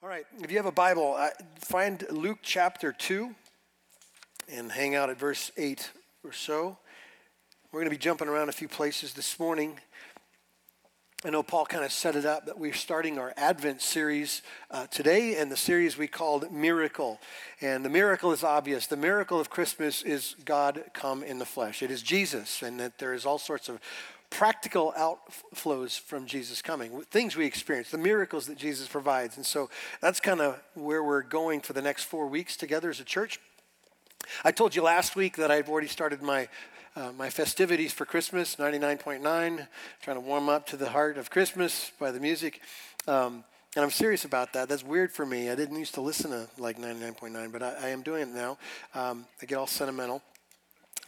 All right, if you have a Bible, uh, find Luke chapter 2 and hang out at verse 8 or so. We're going to be jumping around a few places this morning. I know Paul kind of set it up that we're starting our Advent series uh, today, and the series we called Miracle. And the miracle is obvious. The miracle of Christmas is God come in the flesh. It is Jesus, and that there is all sorts of practical outflows from Jesus coming, things we experience, the miracles that Jesus provides. And so that's kind of where we're going for the next four weeks together as a church. I told you last week that I've already started my uh, my festivities for Christmas, 99.9, trying to warm up to the heart of Christmas by the music. Um, and I'm serious about that. That's weird for me. I didn't used to listen to like 99.9, but I, I am doing it now. Um, I get all sentimental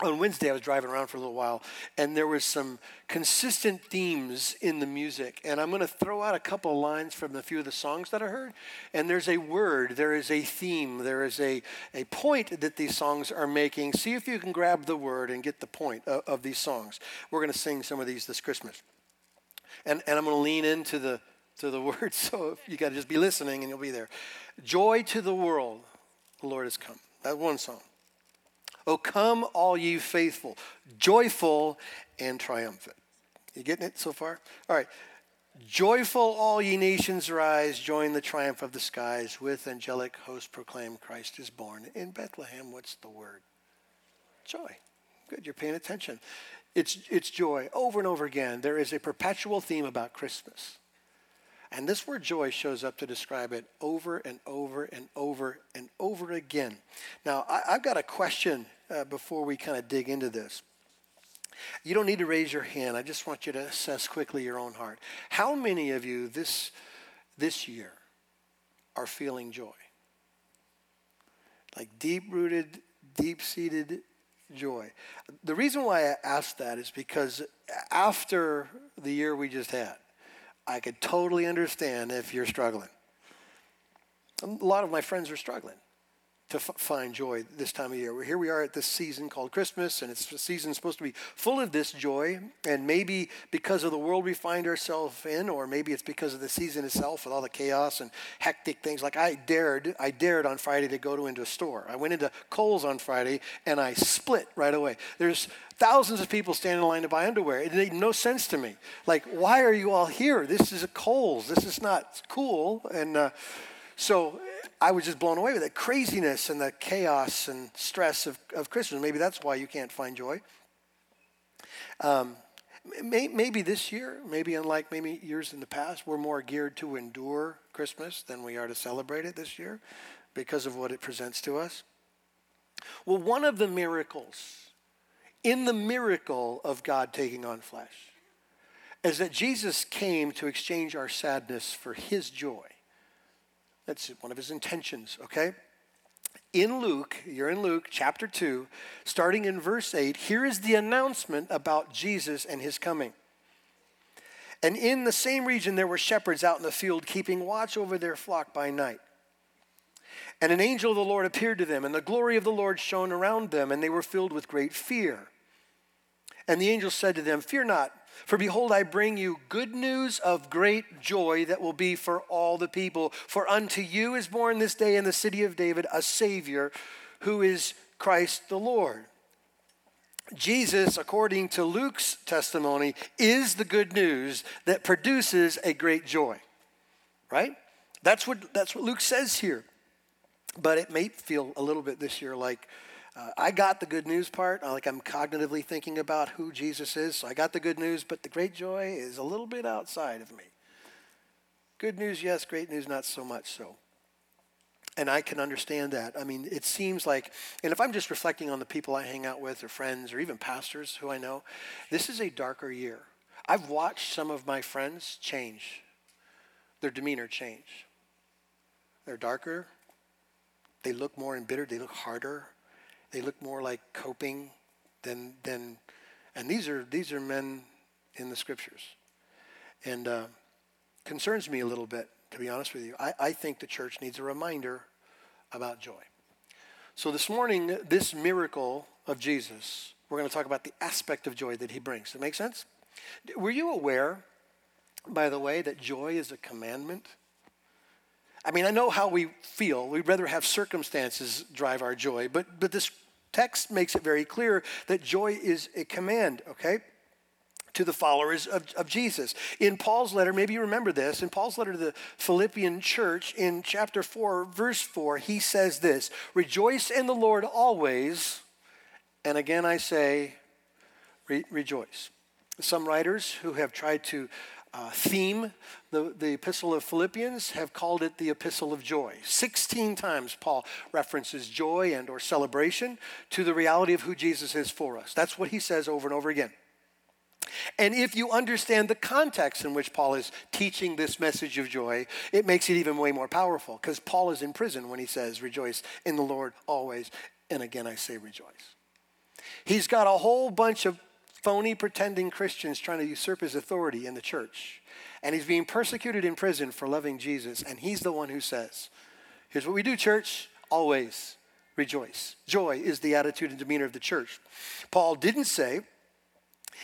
on Wednesday, I was driving around for a little while, and there was some consistent themes in the music. And I'm going to throw out a couple of lines from a few of the songs that I heard. And there's a word, there is a theme, there is a, a point that these songs are making. See if you can grab the word and get the point of, of these songs. We're going to sing some of these this Christmas. And, and I'm going to lean into the, to the words, so you got to just be listening and you'll be there. Joy to the world, the Lord has come. That's one song. Oh, come, all ye faithful, joyful and triumphant. You getting it so far? All right. Joyful, all ye nations, rise, join the triumph of the skies. With angelic hosts proclaim Christ is born. In Bethlehem, what's the word? Joy. Good, you're paying attention. It's, it's joy over and over again. There is a perpetual theme about Christmas. And this word joy shows up to describe it over and over and over and over again. Now, I, have got a question uh, before we kind of dig into this. You don't need to raise your hand. I just want you to assess quickly your own heart. How many of you this, this year are feeling joy? Like deep rooted, deep seated joy. The reason why I ask that is because after the year we just had, I could totally understand if you're struggling. A lot of my friends are struggling to f- find joy this time of year. Here we are at this season called Christmas, and it's a season supposed to be full of this joy. And maybe because of the world we find ourselves in, or maybe it's because of the season itself with all the chaos and hectic things. Like I dared, I dared on Friday to go to into a store. I went into Kohl's on Friday and I split right away. There's thousands of people standing in line to buy underwear. It made no sense to me. Like, why are you all here? This is a Kohl's. This is not cool. And uh, so I was just blown away with the craziness and the chaos and stress of, of Christmas. Maybe that's why you can't find joy. Um, may, maybe this year, maybe unlike maybe years in the past, we're more geared to endure Christmas than we are to celebrate it this year because of what it presents to us. Well, one of the miracles, in the miracle of God taking on flesh, is that Jesus came to exchange our sadness for his joy. That's one of his intentions, okay? In Luke, you're in Luke chapter 2, starting in verse 8, here is the announcement about Jesus and his coming. And in the same region, there were shepherds out in the field keeping watch over their flock by night. And an angel of the Lord appeared to them, and the glory of the Lord shone around them, and they were filled with great fear. And the angel said to them, Fear not, for behold, I bring you good news of great joy that will be for all the people. For unto you is born this day in the city of David a Savior who is Christ the Lord. Jesus, according to Luke's testimony, is the good news that produces a great joy. Right? That's what, that's what Luke says here. But it may feel a little bit this year like, uh, I got the good news part. Like I'm cognitively thinking about who Jesus is. So I got the good news, but the great joy is a little bit outside of me. Good news, yes. Great news, not so much so. And I can understand that. I mean, it seems like, and if I'm just reflecting on the people I hang out with, or friends, or even pastors who I know, this is a darker year. I've watched some of my friends change, their demeanor change. They're darker, they look more embittered, they look harder, they look more like coping than than and these are these are men in the scriptures. And uh, concerns me a little bit to be honest with you. I, I think the church needs a reminder about joy. So this morning this miracle of jesus we're going to talk about the aspect of joy that he brings. Does that make sense? Were you aware by the way that joy is a commandment? I mean, I know how we feel. We'd rather have circumstances drive our joy, but, but this text makes it very clear that joy is a command, okay? To the followers of, of Jesus. In Paul's letter, maybe you remember this, in Paul's letter to the Philippian church in chapter 4, verse 4, he says this Rejoice in the Lord always, and again I say, re- rejoice. Some writers who have tried to uh, theme the, the epistle of Philippians have called it the epistle of joy. 16 times Paul references joy and or celebration to the reality of who Jesus is for us. That's what he says over and over again. And if you understand the context in which Paul is teaching this message of joy, it makes it even way more powerful because Paul is in prison when he says, Rejoice in the Lord always. And again, I say rejoice. He's got a whole bunch of phony pretending Christians trying to usurp his authority in the church. And he's being persecuted in prison for loving Jesus. And he's the one who says, Here's what we do, church, always rejoice. Joy is the attitude and demeanor of the church. Paul didn't say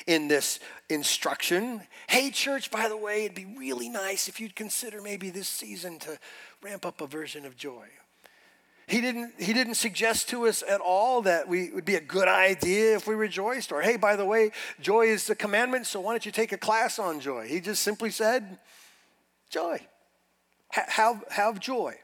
in this instruction, Hey, church, by the way, it'd be really nice if you'd consider maybe this season to ramp up a version of joy. He didn't, he didn't suggest to us at all that we would be a good idea if we rejoiced, or hey, by the way, joy is the commandment, so why don't you take a class on joy? He just simply said, joy. have, have joy.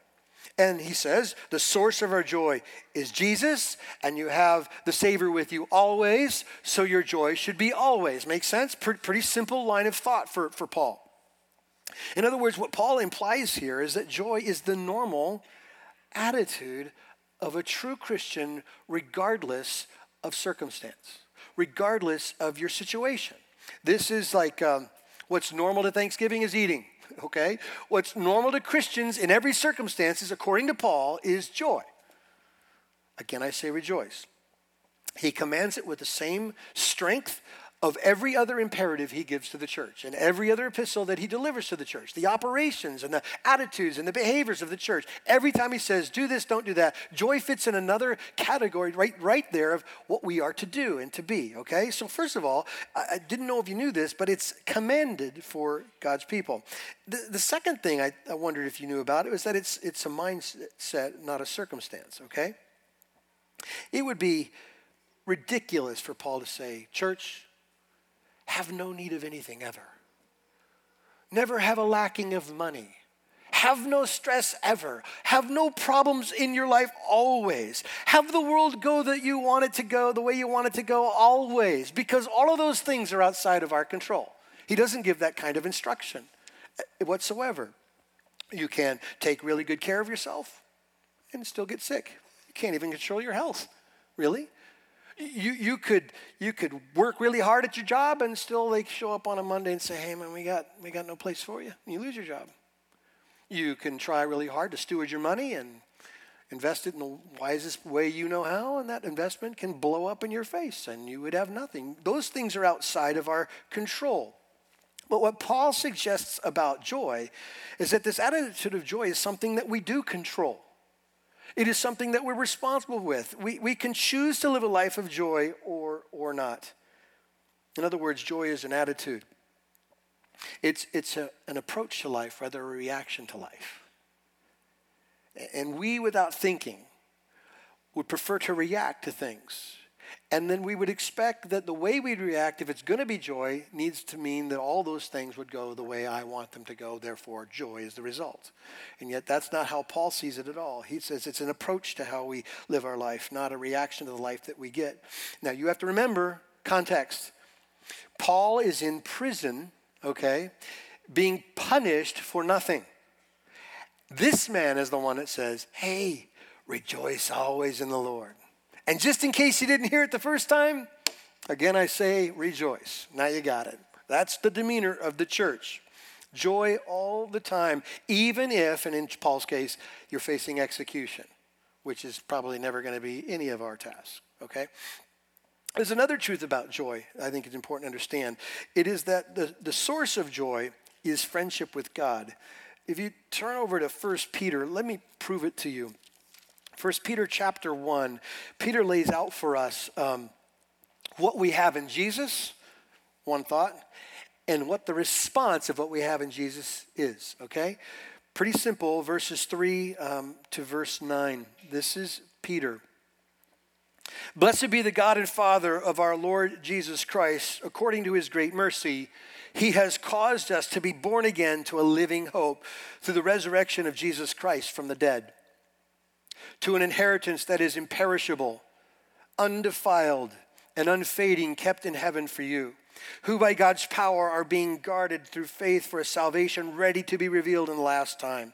And he says, the source of our joy is Jesus, and you have the Savior with you always, so your joy should be always. Make sense? Pretty simple line of thought for, for Paul. In other words, what Paul implies here is that joy is the normal attitude of a true Christian, regardless of circumstance, regardless of your situation. This is like um, what's normal to Thanksgiving is eating, okay? What's normal to Christians in every circumstances, according to Paul, is joy. Again, I say rejoice. He commands it with the same strength of every other imperative he gives to the church and every other epistle that he delivers to the church, the operations and the attitudes and the behaviors of the church. Every time he says, do this, don't do that, joy fits in another category right, right there of what we are to do and to be, okay? So, first of all, I, didn't know if you knew this, but it's commanded for God's people. The, the second thing I, I wondered if you knew about it was that it's, it's a mindset, not a circumstance, okay? It would be ridiculous for Paul to say, Church, have no need of anything ever. Never have a lacking of money. Have no stress ever. Have no problems in your life always. Have the world go that you want it to go, the way you want it to go always, because all of those things are outside of our control. He doesn't give that kind of instruction whatsoever. You can take really good care of yourself and still get sick. You can't even control your health, really. You, you, could, you could work really hard at your job and still they show up on a Monday and say, hey, man, we got, we got no place for you. And you lose your job. You can try really hard to steward your money and invest it in the wisest way you know how, and that investment can blow up in your face and you would have nothing. Those things are outside of our control. But what Paul suggests about joy is that this attitude of joy is something that we do control. It is something that we're responsible with. We, we can choose to live a life of joy or, or not. In other words, joy is an attitude, it's, it's a, an approach to life rather a reaction to life. And we, without thinking, would prefer to react to things and then we would expect that the way we'd react, if it's going to be joy, needs to mean that all those things would go the way I want them to go. Therefore, joy is the result. And yet, that's not how Paul sees it at all. He says it's an approach to how we live our life, not a reaction to the life that we get. Now, you have to remember context. Paul is in prison, okay, being punished for nothing. This man is the one that says, Hey, rejoice always in the Lord. And just in case you didn't hear it the first time, again I say rejoice. Now you got it. That's the demeanor of the church. Joy all the time, even if, and in Paul's case, you're facing execution, which is probably never going to be any of our tasks, okay? There's another truth about joy I think it's important to understand. It is that the, the source of joy is friendship with God. If you turn over to 1 Peter, let me prove it to you. First Peter chapter 1, Peter lays out for us um, what we have in Jesus, one thought, and what the response of what we have in Jesus is, okay? Pretty simple, verses 3 um, to verse 9. This is Peter. Blessed be the God and Father of our Lord Jesus Christ. According to his great mercy, he has caused us to be born again to a living hope through the resurrection of Jesus Christ from the dead, to an inheritance that is imperishable, undefiled, and unfading, kept in heaven for you, who by God's power are being guarded through faith for a salvation ready to be revealed in the last time.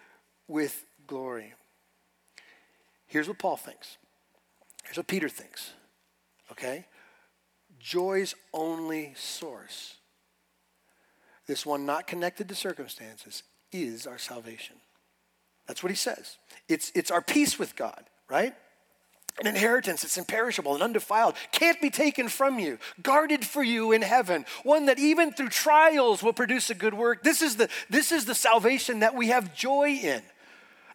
with glory. Here's what Paul thinks. Here's what Peter thinks. Okay? Joy's only source, this one not connected to circumstances, is our salvation. That's what he says. It's, it's our peace with God, right? An inheritance that's imperishable and undefiled, can't be taken from you, guarded for you in heaven, one that even through trials will produce a good work. This is the, this is the salvation that we have joy in.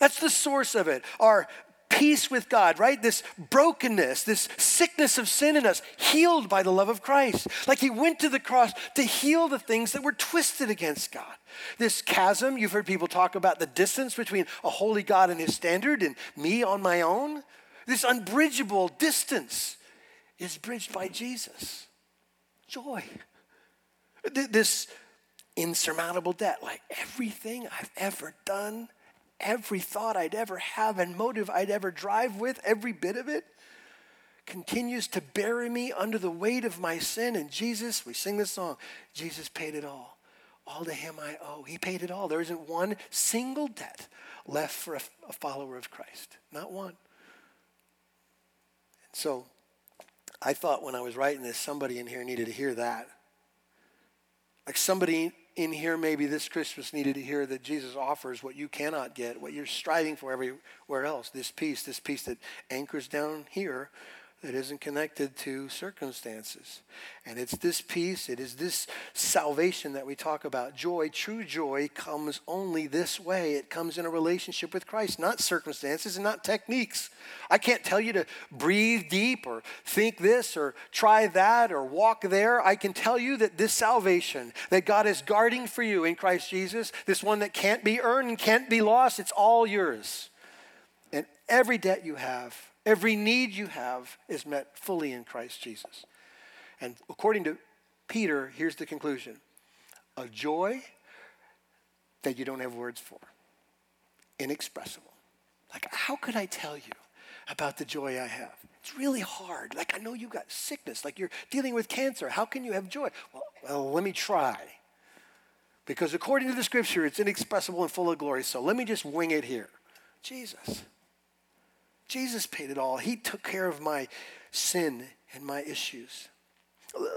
That's the source of it. Our peace with God, right? This brokenness, this sickness of sin in us, healed by the love of Christ. Like he went to the cross to heal the things that were twisted against God. This chasm, you've heard people talk about the distance between a holy God and his standard and me on my own. This unbridgeable distance is bridged by Jesus. Joy. This insurmountable debt, like everything I've ever done every thought I'd ever have and motive I'd ever drive with, every bit of it, continues to bury me under the weight of my sin. And Jesus, we sing this song, Jesus paid it all. All to him I owe. He paid it all. There isn't one single debt left for a, a follower of Christ. Not one. And so I thought when I was writing this, somebody in here needed to hear that. Like somebody in here maybe this Christmas needed to hear that Jesus offers what you cannot get, what you're striving for everywhere else. This peace, this peace that anchors down here that isn't connected to circumstances. And it's this peace, it is this salvation that we talk about. Joy, true joy, comes only this way. It comes in a relationship with Christ, not circumstances and not techniques. I can't tell you to breathe deep or think this or try that or walk there. I can tell you that this salvation that God is guarding for you in Christ Jesus, this one that can't be earned can't be lost, it's all yours. And every debt you have, Every need you have is met fully in Christ Jesus. And according to Peter, here's the conclusion a joy that you don't have words for, inexpressible. Like, how could I tell you about the joy I have? It's really hard. Like, I know you got sickness, like you're dealing with cancer. How can you have joy? Well, well let me try. Because according to the scripture, it's inexpressible and full of glory. So let me just wing it here. Jesus. Jesus paid it all. He took care of my sin and my issues.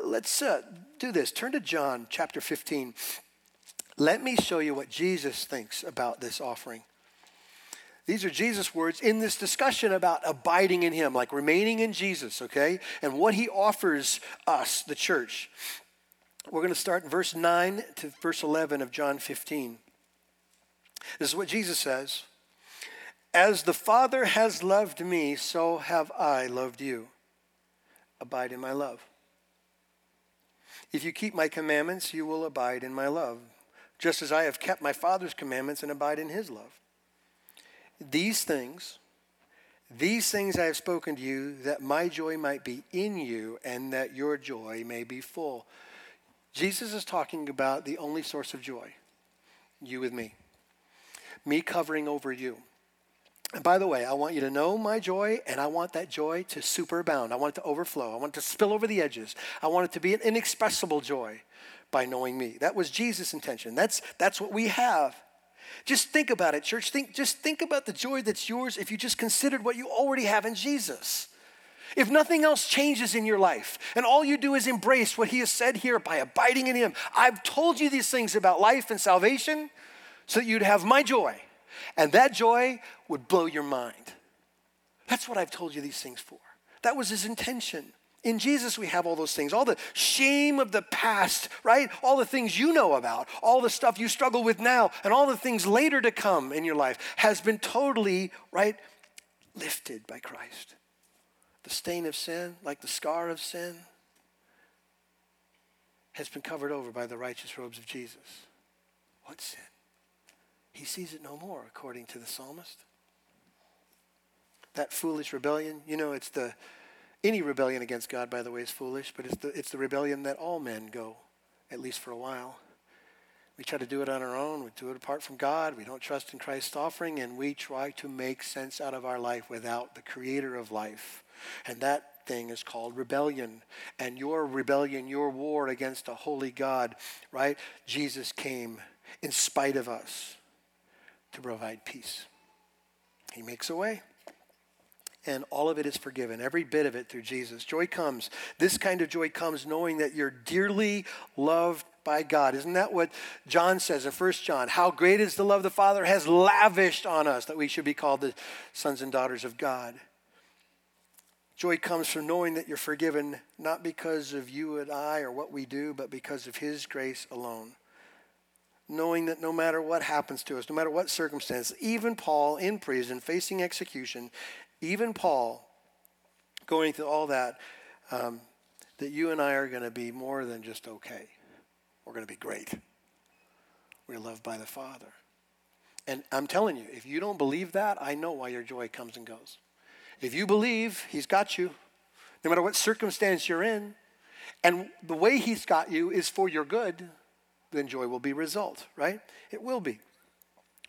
Let's uh, do this. Turn to John chapter 15. Let me show you what Jesus thinks about this offering. These are Jesus' words in this discussion about abiding in Him, like remaining in Jesus, okay? And what He offers us, the church. We're going to start in verse 9 to verse 11 of John 15. This is what Jesus says. As the Father has loved me, so have I loved you. Abide in my love. If you keep my commandments, you will abide in my love, just as I have kept my Father's commandments and abide in his love. These things, these things I have spoken to you, that my joy might be in you and that your joy may be full. Jesus is talking about the only source of joy you with me, me covering over you. And by the way, I want you to know my joy, and I want that joy to superabound. I want it to overflow. I want it to spill over the edges. I want it to be an inexpressible joy by knowing me. That was Jesus' intention. That's, that's what we have. Just think about it, church. Think, just think about the joy that's yours if you just considered what you already have in Jesus. If nothing else changes in your life and all you do is embrace what he has said here by abiding in him, I've told you these things about life and salvation so that you'd have my joy. And that joy would blow your mind. That's what I've told you these things for. That was his intention. In Jesus, we have all those things, all the shame of the past, right? All the things you know about, all the stuff you struggle with now, and all the things later to come in your life has been totally, right, lifted by Christ. The stain of sin, like the scar of sin, has been covered over by the righteous robes of Jesus. What sin? He sees it no more, according to the psalmist. That foolish rebellion, you know, it's the any rebellion against God, by the way, is foolish, but it's the, it's the rebellion that all men go, at least for a while. We try to do it on our own. We do it apart from God. We don't trust in Christ's offering, and we try to make sense out of our life without the creator of life. And that thing is called rebellion. And your rebellion, your war against a holy God, right? Jesus came in spite of us to provide peace. He makes a way and all of it is forgiven, every bit of it through Jesus. Joy comes. This kind of joy comes knowing that you're dearly loved by God. Isn't that what John says in 1 John? How great is the love the Father has lavished on us that we should be called the sons and daughters of God. Joy comes from knowing that you're forgiven not because of you and I or what we do, but because of His grace alone. Knowing that no matter what happens to us, no matter what circumstance, even Paul in prison facing execution, even Paul, going through all that, um, that you and I are going to be more than just okay. We're going to be great. We're loved by the Father. And I'm telling you, if you don't believe that, I know why your joy comes and goes. If you believe He's got you, no matter what circumstance you're in, and the way He's got you is for your good, then joy will be result, right? It will be.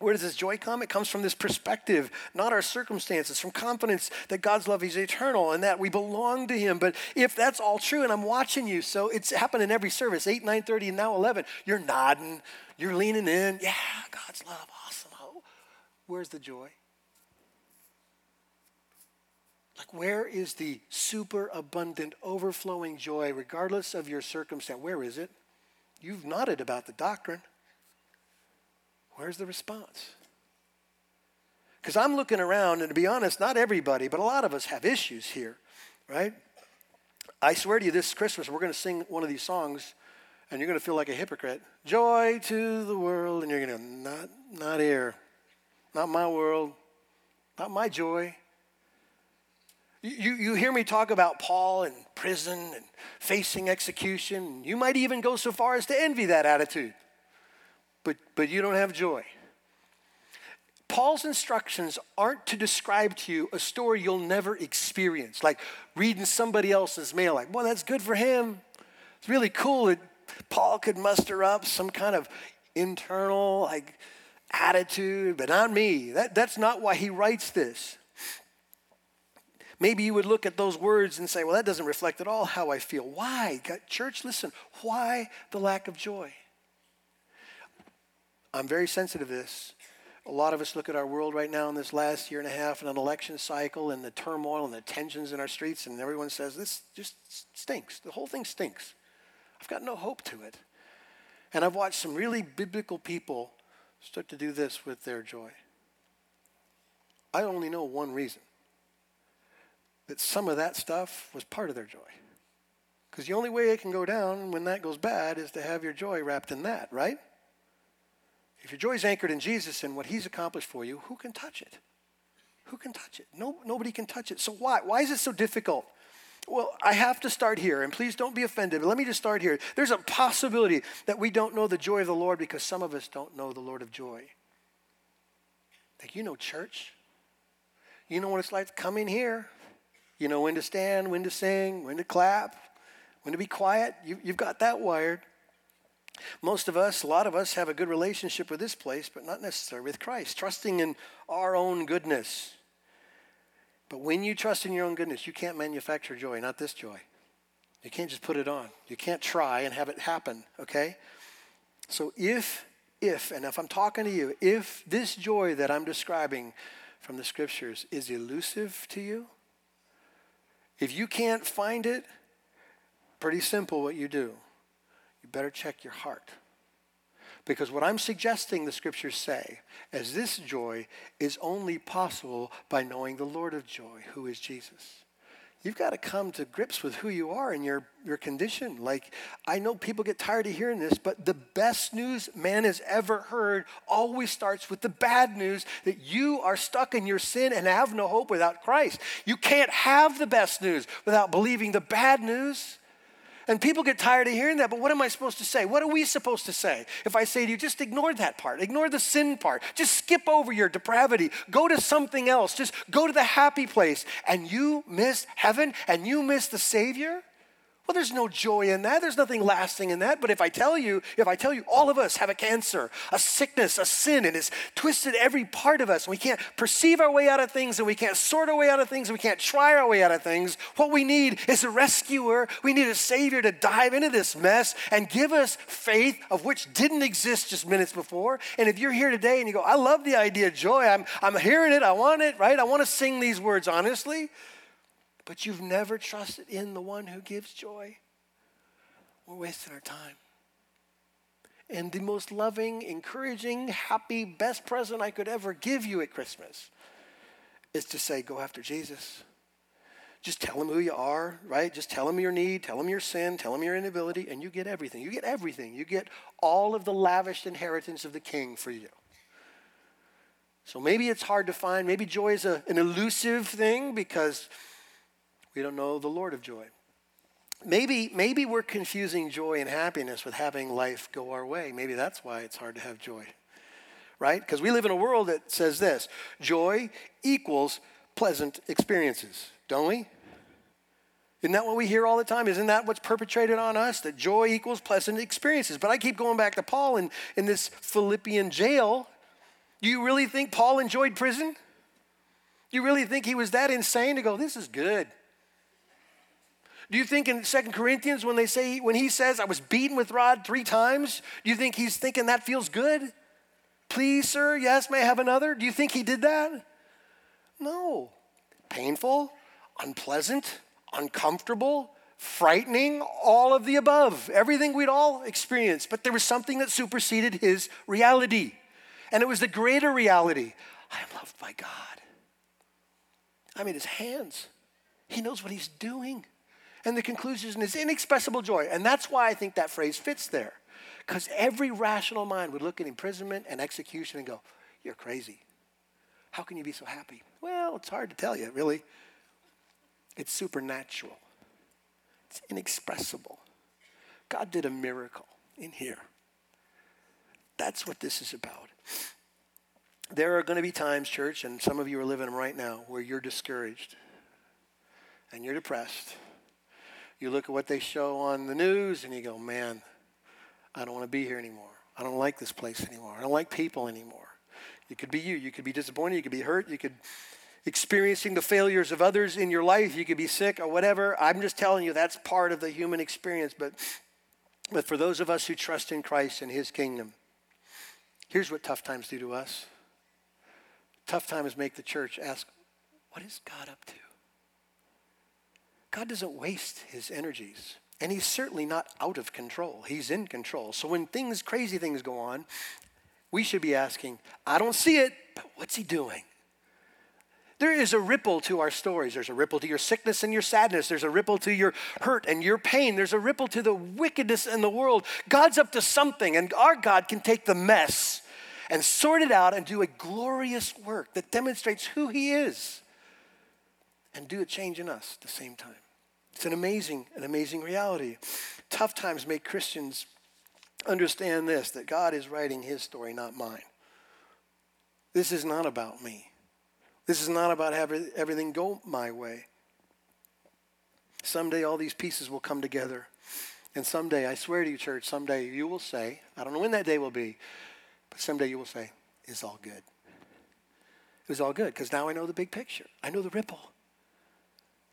Where does this joy come? It comes from this perspective, not our circumstances, from confidence that God's love is eternal and that we belong to Him. But if that's all true, and I'm watching you, so it's happened in every service, 8, 9, 30, and now 11, you're nodding, you're leaning in. Yeah, God's love, awesome. Oh, where's the joy? Like, where is the super abundant, overflowing joy, regardless of your circumstance? Where is it? You've nodded about the doctrine. Where's the response? Because I'm looking around, and to be honest, not everybody, but a lot of us have issues here, right? I swear to you, this Christmas, we're going to sing one of these songs, and you're going to feel like a hypocrite. Joy to the world, and you're going to, not, not here, not my world, not my joy. You, you hear me talk about Paul in prison and facing execution. You might even go so far as to envy that attitude but, but you don't have joy. Paul's instructions aren't to describe to you a story you'll never experience, like reading somebody else's mail, like, well, that's good for him. It's really cool that Paul could muster up some kind of internal like attitude, but not me. That, that's not why he writes this. Maybe you would look at those words and say, well, that doesn't reflect at all how I feel. Why? Church, listen, why the lack of joy? I'm very sensitive to this. A lot of us look at our world right now in this last year and a half in an election cycle and the turmoil and the tensions in our streets, and everyone says, This just stinks. The whole thing stinks. I've got no hope to it. And I've watched some really biblical people start to do this with their joy. I only know one reason that some of that stuff was part of their joy. Because the only way it can go down when that goes bad is to have your joy wrapped in that, right? If your joy is anchored in Jesus and what he's accomplished for you, who can touch it? Who can touch it? No, nobody can touch it. So why? Why is it so difficult? Well, I have to start here, and please don't be offended, but let me just start here. There's a possibility that we don't know the joy of the Lord because some of us don't know the Lord of joy. Like, you know, church. You know what it's like to come in here. You know when to stand, when to sing, when to clap, when to be quiet. You, you've got that wired. Most of us, a lot of us, have a good relationship with this place, but not necessarily with Christ, trusting in our own goodness. But when you trust in your own goodness, you can't manufacture joy, not this joy. You can't just put it on. You can't try and have it happen, okay? So if, if, and if I'm talking to you, if this joy that I'm describing from the scriptures is elusive to you, if you can't find it, pretty simple what you do you better check your heart. Because what I'm suggesting the scriptures say is this joy is only possible by knowing the Lord of joy, who is Jesus. You've got to come to grips with who you are and your, your condition. Like, I know people get tired of hearing this, but the best news man has ever heard always starts with the bad news that you are stuck in your sin and have no hope without Christ. You can't have the best news without believing the bad news. And people get tired of hearing that, but what am I supposed to say? What are we supposed to say? If I say to you, just ignore that part, ignore the sin part, just skip over your depravity, go to something else, just go to the happy place, and you miss heaven and you miss the Savior? Well, there's no joy in that. There's nothing lasting in that. But if I tell you, if I tell you all of us have a cancer, a sickness, a sin, and it's twisted every part of us, and we can't perceive our way out of things, and we can't sort our way out of things, and we can't try our way out of things, what we need is a rescuer. We need a savior to dive into this mess and give us faith of which didn't exist just minutes before. And if you're here today and you go, I love the idea of joy, I'm, I'm hearing it, I want it, right? I want to sing these words honestly but you've never trusted in the one who gives joy, we're wasting our time. And the most loving, encouraging, happy, best present I could ever give you at Christmas is to say, go after Jesus. Just tell him who you are, right? Just tell him your need, tell him your sin, tell him your inability, and you get everything. You get everything. You get all of the lavished inheritance of the king for you. So maybe it's hard to find. Maybe joy is a, an elusive thing because we don't know the Lord of joy. Maybe, maybe we're confusing joy and happiness with having life go our way. Maybe that's why it's hard to have joy, right? Because we live in a world that says this joy equals pleasant experiences, don't we? Isn't that what we hear all the time? Isn't that what's perpetrated on us? That joy equals pleasant experiences. But I keep going back to Paul in, in this Philippian jail. Do you really think Paul enjoyed prison? Do you really think he was that insane to go, this is good? Do you think in Second Corinthians when they say when he says I was beaten with rod 3 times, do you think he's thinking that feels good? Please, sir, yes, may I have another? Do you think he did that? No. Painful, unpleasant, uncomfortable, frightening, all of the above, everything we'd all experience. But there was something that superseded his reality. And it was the greater reality. I am loved by God. I mean, his hands. He knows what he's doing. And the conclusion is inexpressible joy. And that's why I think that phrase fits there. Because every rational mind would look at imprisonment and execution and go, You're crazy. How can you be so happy? Well, it's hard to tell you, really. It's supernatural, it's inexpressible. God did a miracle in here. That's what this is about. There are going to be times, church, and some of you are living them right now, where you're discouraged and you're depressed you look at what they show on the news and you go, man, I don't want to be here anymore. I don't like this place anymore. I don't like people anymore. It could be you. You could be disappointed. You could be hurt. You could experiencing the failures of others in your life. You could be sick or whatever. I'm just telling you that's part of the human experience. But, but for those of us who trust in Christ and His kingdom, here's what tough times do to us. Tough times make the church ask, what is God up to? God doesn't waste his energies. And he's certainly not out of control. He's in control. So when things, crazy things go on, we should be asking, I don't see it, but what's he doing? There is a ripple to our stories. There's a ripple to your sickness and your sadness. There's a ripple to your hurt and your pain. There's a ripple to the wickedness in the world. God's up to something, and our God can take the mess and sort it out and do a glorious work that demonstrates who He is and do a change in us at the same time. It's an amazing, an amazing reality. Tough times make Christians understand this that God is writing his story, not mine. This is not about me. This is not about having everything go my way. Someday all these pieces will come together. And someday, I swear to you, church, someday you will say, I don't know when that day will be, but someday you will say, it's all good. It was all good because now I know the big picture. I know the ripple.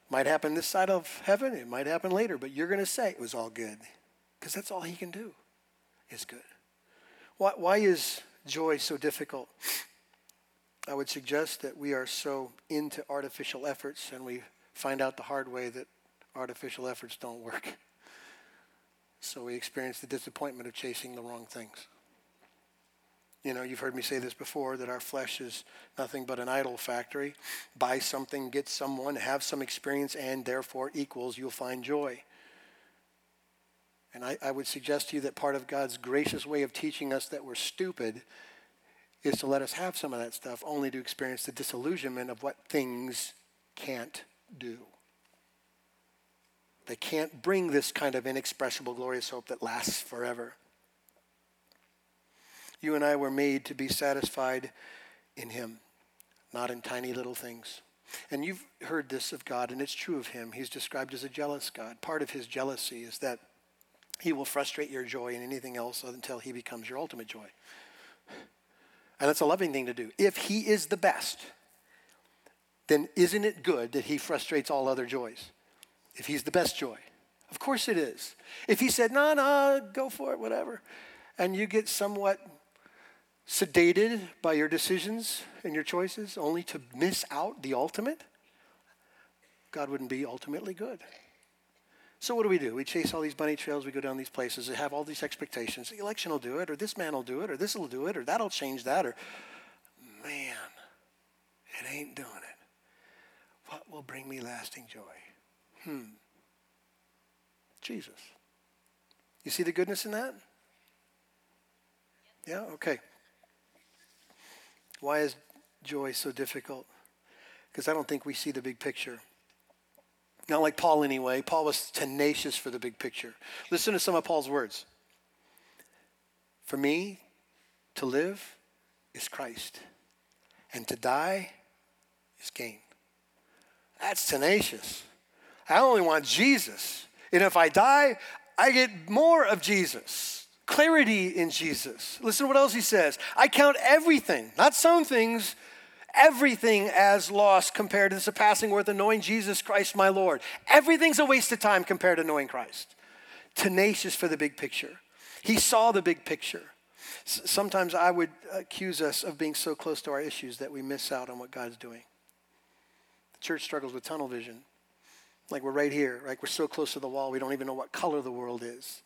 Might happen this side of heaven, it might happen later, but you're going to say it was all good because that's all he can do is good. Why, why is joy so difficult? I would suggest that we are so into artificial efforts and we find out the hard way that artificial efforts don't work. So we experience the disappointment of chasing the wrong things. You know, you've heard me say this before that our flesh is nothing but an idol factory. Buy something, get someone, have some experience, and therefore equals you'll find joy. And I, I, would suggest to you that part of God's gracious way of teaching us that we're stupid is to let us have some of that stuff, only to experience the disillusionment of what things can't do. They can't bring this kind of inexpressible, glorious hope that lasts forever. You and I were made to be satisfied in Him, not in tiny little things. And you've heard this of God, and it's true of Him. He's described as a jealous God. Part of His jealousy is that He will frustrate your joy in anything else until He becomes your ultimate joy. And that's a loving thing to do. If He is the best, then isn't it good that He frustrates all other joys? If He's the best joy. Of course it is. If He said, no, no, go for it, whatever, and you get somewhat sedated by your decisions and your choices only to miss out the ultimate, God wouldn't be ultimately good. So what do we do? We chase all these bunny trails, we go down these places, and have all these expectations. The election will do it, or this man will do it, or this will do it, or that'll change that, or man, it ain't doing it. What will bring me lasting joy? Hmm. Jesus. You see the goodness in that? Yeah, okay. Why is joy so difficult? Because I don't think we see the big picture. Not like Paul, anyway. Paul was tenacious for the big picture. Listen to some of Paul's words. For me, to live is Christ, and to die is gain. That's tenacious. I only want Jesus. And if I die, I get more of Jesus clarity in Jesus. Listen to what else he says. I count everything, not some things, everything as lost compared to the surpassing worth of knowing Jesus Christ my Lord. Everything's a waste of time compared to knowing Christ. Tenacious for the big picture. He saw the big picture. Sometimes I would accuse us of being so close to our issues that we miss out on what God's doing. The church struggles with tunnel vision. Like we're right here, like we're so close to the wall, we don't even know what color the world is.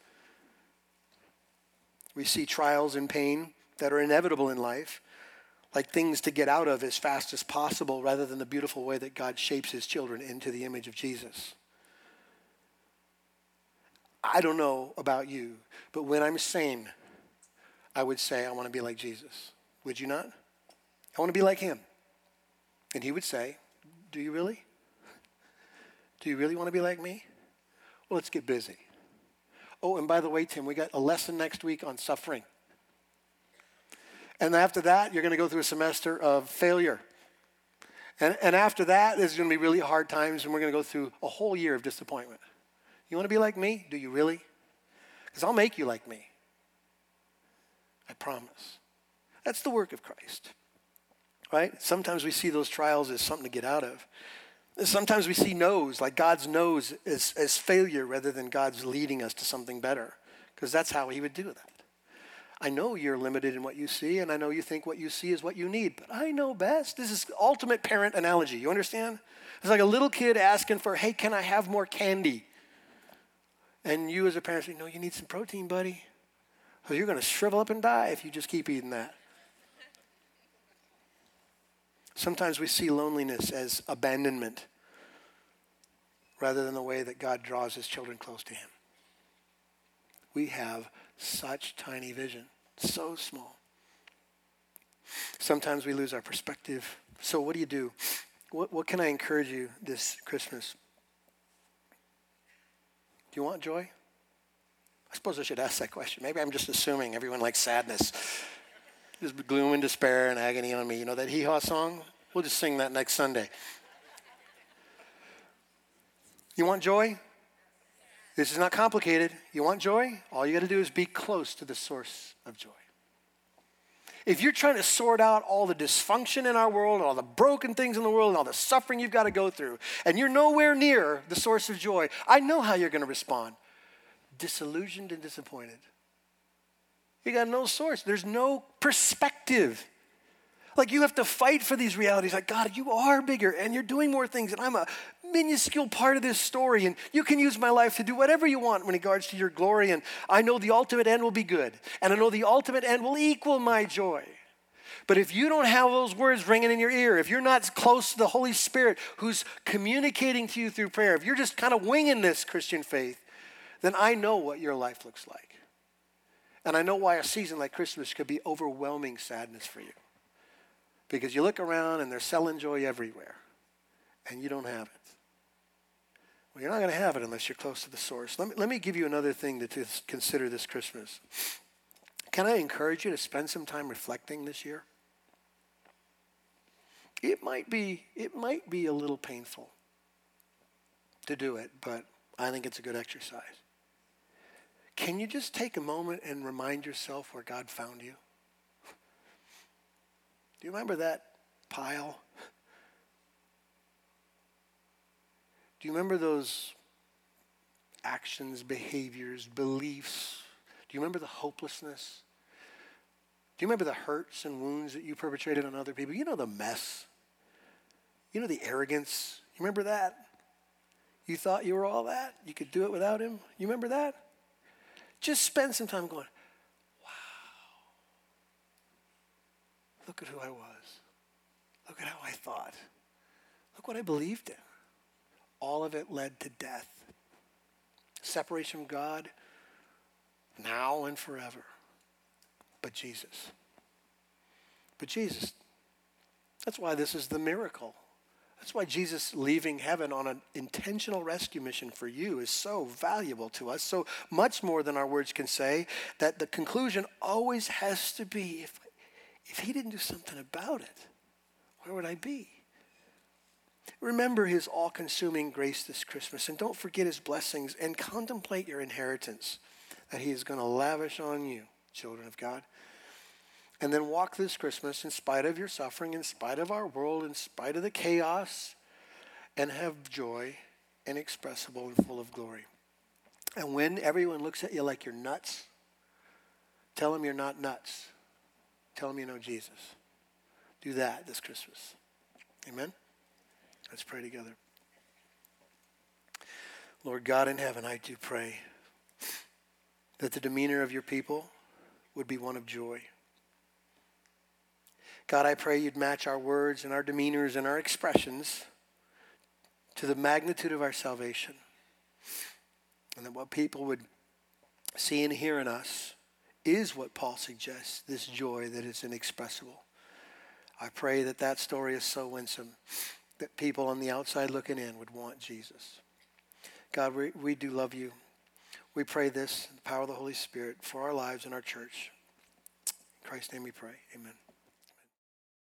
We see trials and pain that are inevitable in life, like things to get out of as fast as possible rather than the beautiful way that God shapes his children into the image of Jesus. I don't know about you, but when I'm sane, I would say, I want to be like Jesus. Would you not? I want to be like him. And he would say, Do you really? Do you really want to be like me? Well, let's get busy. Oh, and by the way, Tim, we got a lesson next week on suffering. And after that, you're going to go through a semester of failure. And, and after that, there's going to be really hard times, and we're going to go through a whole year of disappointment. You want to be like me? Do you really? Because I'll make you like me. I promise. That's the work of Christ. Right? Sometimes we see those trials as something to get out of. Sometimes we see no's, like God's no's, as, as failure rather than God's leading us to something better, because that's how He would do that. I know you're limited in what you see, and I know you think what you see is what you need, but I know best. This is ultimate parent analogy. You understand? It's like a little kid asking for, hey, can I have more candy? And you as a parent say, no, you need some protein, buddy. Because you're going to shrivel up and die if you just keep eating that. Sometimes we see loneliness as abandonment rather than the way that God draws his children close to him. We have such tiny vision, so small. Sometimes we lose our perspective. So, what do you do? What, what can I encourage you this Christmas? Do you want joy? I suppose I should ask that question. Maybe I'm just assuming everyone likes sadness. Just gloom and despair and agony on me. You know that hee haw song? We'll just sing that next Sunday. You want joy? This is not complicated. You want joy? All you got to do is be close to the source of joy. If you're trying to sort out all the dysfunction in our world, and all the broken things in the world, and all the suffering you've got to go through, and you're nowhere near the source of joy, I know how you're going to respond disillusioned and disappointed. You got no source, there's no perspective. Like you have to fight for these realities. Like, God, you are bigger and you're doing more things, and I'm a minuscule part of this story, and you can use my life to do whatever you want in regards to your glory. And I know the ultimate end will be good, and I know the ultimate end will equal my joy. But if you don't have those words ringing in your ear, if you're not close to the Holy Spirit who's communicating to you through prayer, if you're just kind of winging this Christian faith, then I know what your life looks like. And I know why a season like Christmas could be overwhelming sadness for you. Because you look around and they're selling joy everywhere, and you don't have it. Well, you're not going to have it unless you're close to the source. Let me, let me give you another thing to, to consider this Christmas. Can I encourage you to spend some time reflecting this year? It might be, it might be a little painful to do it, but I think it's a good exercise. Can you just take a moment and remind yourself where God found you? Do you remember that pile? Do you remember those actions, behaviors, beliefs? Do you remember the hopelessness? Do you remember the hurts and wounds that you perpetrated on other people? You know the mess. You know the arrogance. You remember that? You thought you were all that? You could do it without him? You remember that? Just spend some time going, look at who I was. Look at how I thought. Look what I believed in. All of it led to death. Separation from God, now and forever. But Jesus. But Jesus. That's why this is the miracle that's why Jesus leaving heaven on an intentional rescue mission for you is so valuable to us, so much more than our words can say, that the conclusion always has to be if, if he didn't do something about it, where would I be? Remember his all consuming grace this Christmas and don't forget his blessings and contemplate your inheritance that he is going to lavish on you, children of God. And then walk this Christmas in spite of your suffering, in spite of our world, in spite of the chaos, and have joy inexpressible and full of glory. And when everyone looks at you like you're nuts, tell them you're not nuts. Tell them you know Jesus. Do that this Christmas. Amen? Let's pray together. Lord God in heaven, I do pray that the demeanor of your people would be one of joy. God, I pray you'd match our words and our demeanors and our expressions to the magnitude of our salvation. And that what people would see and hear in us is what Paul suggests this joy that is inexpressible. I pray that that story is so winsome that people on the outside looking in would want Jesus. God, we, we do love you. We pray this in the power of the Holy Spirit for our lives and our church. In Christ's name we pray. Amen.